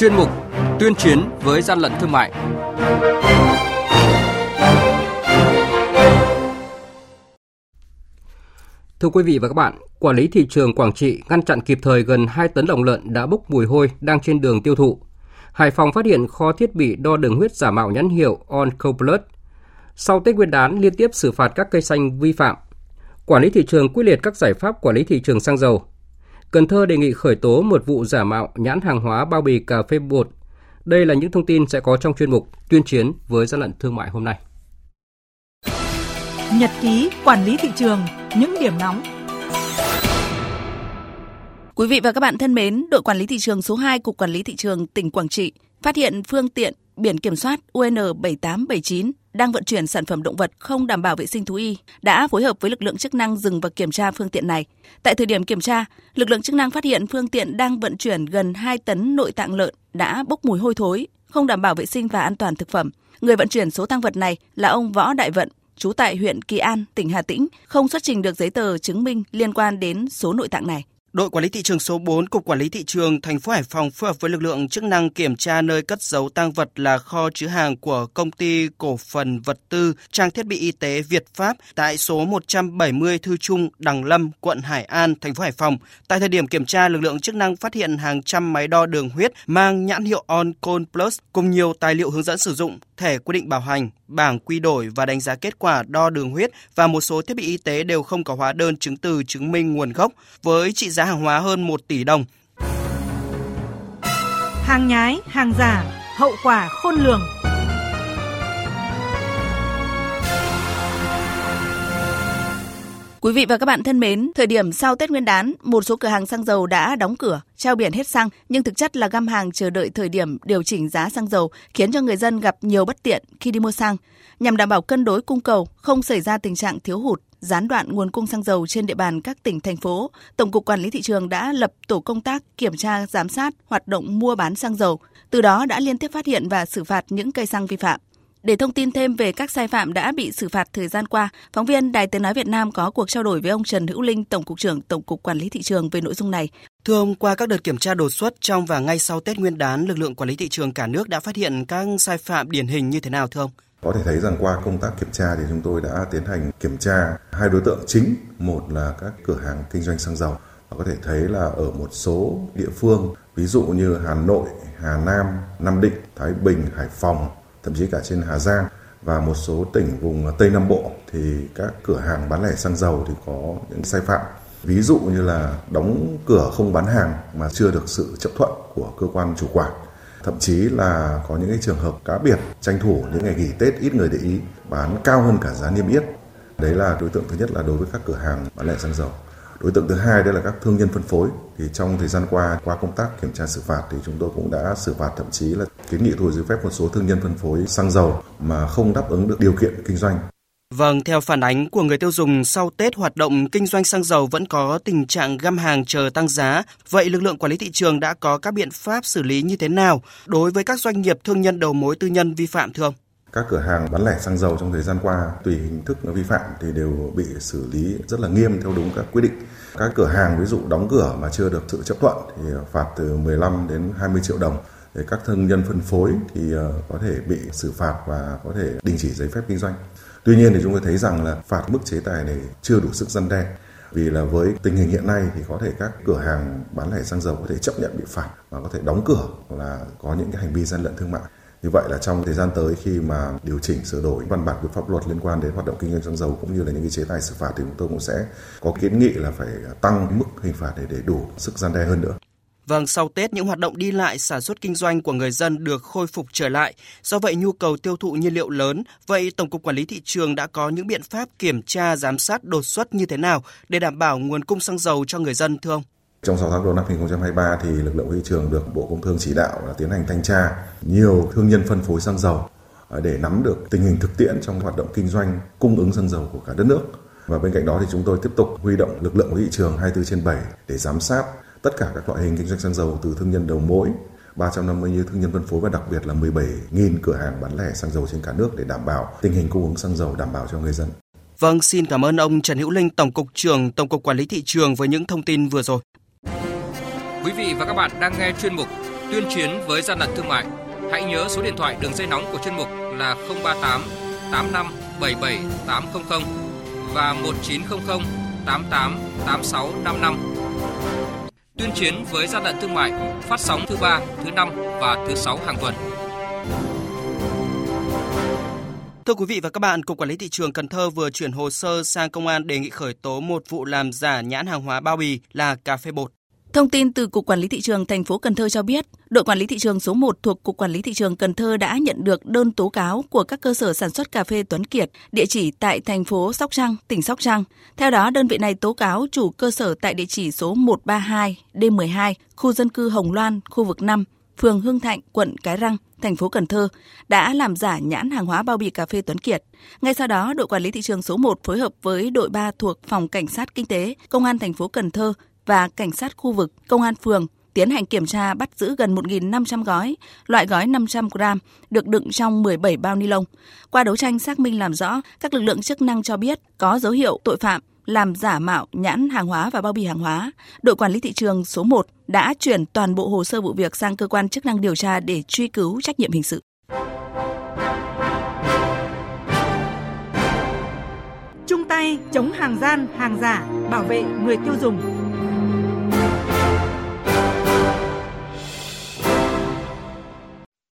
chuyên mục Tuyên chiến với gian lận thương mại. Thưa quý vị và các bạn, quản lý thị trường Quảng Trị ngăn chặn kịp thời gần 2 tấn lòng lợn đã bốc mùi hôi đang trên đường tiêu thụ. Hải Phòng phát hiện kho thiết bị đo đường huyết giả mạo nhãn hiệu onco Plus. Sau Tết Nguyên đán liên tiếp xử phạt các cây xanh vi phạm. Quản lý thị trường quyết liệt các giải pháp quản lý thị trường xăng dầu. Cần Thơ đề nghị khởi tố một vụ giả mạo nhãn hàng hóa bao bì cà phê bột. Đây là những thông tin sẽ có trong chuyên mục tuyên chiến với gian lận thương mại hôm nay. Nhật ký quản lý thị trường, những điểm nóng. Quý vị và các bạn thân mến, đội quản lý thị trường số 2 Cục Quản lý Thị trường tỉnh Quảng Trị phát hiện phương tiện biển kiểm soát UN7879 đang vận chuyển sản phẩm động vật không đảm bảo vệ sinh thú y đã phối hợp với lực lượng chức năng dừng và kiểm tra phương tiện này. Tại thời điểm kiểm tra, lực lượng chức năng phát hiện phương tiện đang vận chuyển gần 2 tấn nội tạng lợn đã bốc mùi hôi thối, không đảm bảo vệ sinh và an toàn thực phẩm. Người vận chuyển số tăng vật này là ông Võ Đại Vận, trú tại huyện Kỳ An, tỉnh Hà Tĩnh, không xuất trình được giấy tờ chứng minh liên quan đến số nội tạng này. Đội quản lý thị trường số 4 Cục Quản lý thị trường thành phố Hải Phòng phối hợp với lực lượng chức năng kiểm tra nơi cất giấu tăng vật là kho chứa hàng của công ty cổ phần vật tư trang thiết bị y tế Việt Pháp tại số 170 Thư Trung, Đằng Lâm, quận Hải An, thành phố Hải Phòng. Tại thời điểm kiểm tra, lực lượng chức năng phát hiện hàng trăm máy đo đường huyết mang nhãn hiệu oncol Plus cùng nhiều tài liệu hướng dẫn sử dụng, thẻ quy định bảo hành, bảng quy đổi và đánh giá kết quả đo đường huyết và một số thiết bị y tế đều không có hóa đơn chứng từ chứng minh nguồn gốc với trị giá hàng hóa hơn 1 tỷ đồng. Hàng nhái, hàng giả, hậu quả khôn lường. Quý vị và các bạn thân mến, thời điểm sau Tết Nguyên đán, một số cửa hàng xăng dầu đã đóng cửa, treo biển hết xăng, nhưng thực chất là găm hàng chờ đợi thời điểm điều chỉnh giá xăng dầu, khiến cho người dân gặp nhiều bất tiện khi đi mua xăng. Nhằm đảm bảo cân đối cung cầu, không xảy ra tình trạng thiếu hụt, gián đoạn nguồn cung xăng dầu trên địa bàn các tỉnh thành phố, Tổng cục Quản lý thị trường đã lập tổ công tác kiểm tra giám sát hoạt động mua bán xăng dầu, từ đó đã liên tiếp phát hiện và xử phạt những cây xăng vi phạm. Để thông tin thêm về các sai phạm đã bị xử phạt thời gian qua, phóng viên Đài Tiếng Nói Việt Nam có cuộc trao đổi với ông Trần Hữu Linh, Tổng cục trưởng Tổng cục Quản lý Thị trường về nội dung này. Thưa ông, qua các đợt kiểm tra đột xuất trong và ngay sau Tết Nguyên đán, lực lượng quản lý thị trường cả nước đã phát hiện các sai phạm điển hình như thế nào thưa ông? Có thể thấy rằng qua công tác kiểm tra thì chúng tôi đã tiến hành kiểm tra hai đối tượng chính, một là các cửa hàng kinh doanh xăng dầu và có thể thấy là ở một số địa phương ví dụ như Hà Nội, Hà Nam, Nam Định, Thái Bình, Hải Phòng thậm chí cả trên Hà Giang và một số tỉnh vùng Tây Nam Bộ thì các cửa hàng bán lẻ xăng dầu thì có những sai phạm. Ví dụ như là đóng cửa không bán hàng mà chưa được sự chấp thuận của cơ quan chủ quản. Thậm chí là có những cái trường hợp cá biệt tranh thủ những ngày nghỉ Tết ít người để ý bán cao hơn cả giá niêm yết. Đấy là đối tượng thứ nhất là đối với các cửa hàng bán lẻ xăng dầu. Đối tượng thứ hai đây là các thương nhân phân phối. Thì trong thời gian qua, qua công tác kiểm tra xử phạt thì chúng tôi cũng đã xử phạt thậm chí là kiến nghị thu hồi giấy phép một số thương nhân phân phối xăng dầu mà không đáp ứng được điều kiện kinh doanh. Vâng, theo phản ánh của người tiêu dùng, sau Tết hoạt động kinh doanh xăng dầu vẫn có tình trạng găm hàng chờ tăng giá. Vậy lực lượng quản lý thị trường đã có các biện pháp xử lý như thế nào đối với các doanh nghiệp thương nhân đầu mối tư nhân vi phạm thưa ông? Các cửa hàng bán lẻ xăng dầu trong thời gian qua tùy hình thức vi phạm thì đều bị xử lý rất là nghiêm theo đúng các quy định. Các cửa hàng ví dụ đóng cửa mà chưa được sự chấp thuận thì phạt từ 15 đến 20 triệu đồng. Để các thương nhân phân phối thì ờ, có thể bị xử phạt và có thể đình chỉ giấy phép kinh doanh. Tuy nhiên thì chúng tôi thấy rằng là phạt mức chế tài này chưa đủ sức răn đe. Vì là với tình hình hiện nay thì có thể các cửa hàng bán lẻ xăng dầu có thể chấp nhận bị phạt và có thể đóng cửa là có những cái hành vi gian lận thương mại. Như vậy là trong thời gian tới khi mà điều chỉnh, sửa đổi, văn bản quy pháp luật liên quan đến hoạt động kinh doanh xăng dầu cũng như là những cái chế tài xử phạt thì chúng tôi cũng sẽ có kiến nghị là phải tăng mức hình phạt để để đủ sức gian đe hơn nữa. Vâng, sau Tết những hoạt động đi lại sản xuất kinh doanh của người dân được khôi phục trở lại. Do vậy nhu cầu tiêu thụ nhiên liệu lớn, vậy Tổng cục Quản lý thị trường đã có những biện pháp kiểm tra giám sát đột xuất như thế nào để đảm bảo nguồn cung xăng dầu cho người dân thưa ông? Trong 6 tháng đầu năm 2023 thì lực lượng thị trường được Bộ Công Thương chỉ đạo là tiến hành thanh tra nhiều thương nhân phân phối xăng dầu à, để nắm được tình hình thực tiễn trong hoạt động kinh doanh cung ứng xăng dầu của cả đất nước. Và bên cạnh đó thì chúng tôi tiếp tục huy động lực lượng thị trường 24 trên 7 để giám sát tất cả các loại hình kinh doanh xăng dầu từ thương nhân đầu mối 350 như thương nhân phân phối và đặc biệt là 17.000 cửa hàng bán lẻ xăng dầu trên cả nước để đảm bảo tình hình cung ứng xăng dầu đảm bảo cho người dân. Vâng, xin cảm ơn ông Trần Hữu Linh, Tổng cục trưởng Tổng cục Quản lý thị trường với những thông tin vừa rồi. Quý vị và các bạn đang nghe chuyên mục Tuyên chiến với gian lận thương mại. Hãy nhớ số điện thoại đường dây nóng của chuyên mục là 038 85 77 800 và 1900 88 86 55. Tuyên chiến với gian lận thương mại phát sóng thứ ba, thứ năm và thứ sáu hàng tuần. Thưa quý vị và các bạn, Cục Quản lý Thị trường Cần Thơ vừa chuyển hồ sơ sang công an đề nghị khởi tố một vụ làm giả nhãn hàng hóa bao bì là cà phê bột. Thông tin từ Cục Quản lý Thị trường thành phố Cần Thơ cho biết, đội quản lý thị trường số 1 thuộc Cục Quản lý Thị trường Cần Thơ đã nhận được đơn tố cáo của các cơ sở sản xuất cà phê Tuấn Kiệt, địa chỉ tại thành phố Sóc Trăng, tỉnh Sóc Trăng. Theo đó, đơn vị này tố cáo chủ cơ sở tại địa chỉ số 132 D12, khu dân cư Hồng Loan, khu vực 5, phường Hưng Thạnh, quận Cái Răng, thành phố Cần Thơ đã làm giả nhãn hàng hóa bao bì cà phê Tuấn Kiệt. Ngay sau đó, đội quản lý thị trường số 1 phối hợp với đội 3 thuộc phòng cảnh sát kinh tế, công an thành phố Cần Thơ và cảnh sát khu vực, công an phường tiến hành kiểm tra bắt giữ gần 1.500 gói, loại gói 500 gram được đựng trong 17 bao ni lông. Qua đấu tranh xác minh làm rõ, các lực lượng chức năng cho biết có dấu hiệu tội phạm làm giả mạo nhãn hàng hóa và bao bì hàng hóa. Đội quản lý thị trường số 1 đã chuyển toàn bộ hồ sơ vụ việc sang cơ quan chức năng điều tra để truy cứu trách nhiệm hình sự. Trung tay chống hàng gian, hàng giả, bảo vệ người tiêu dùng.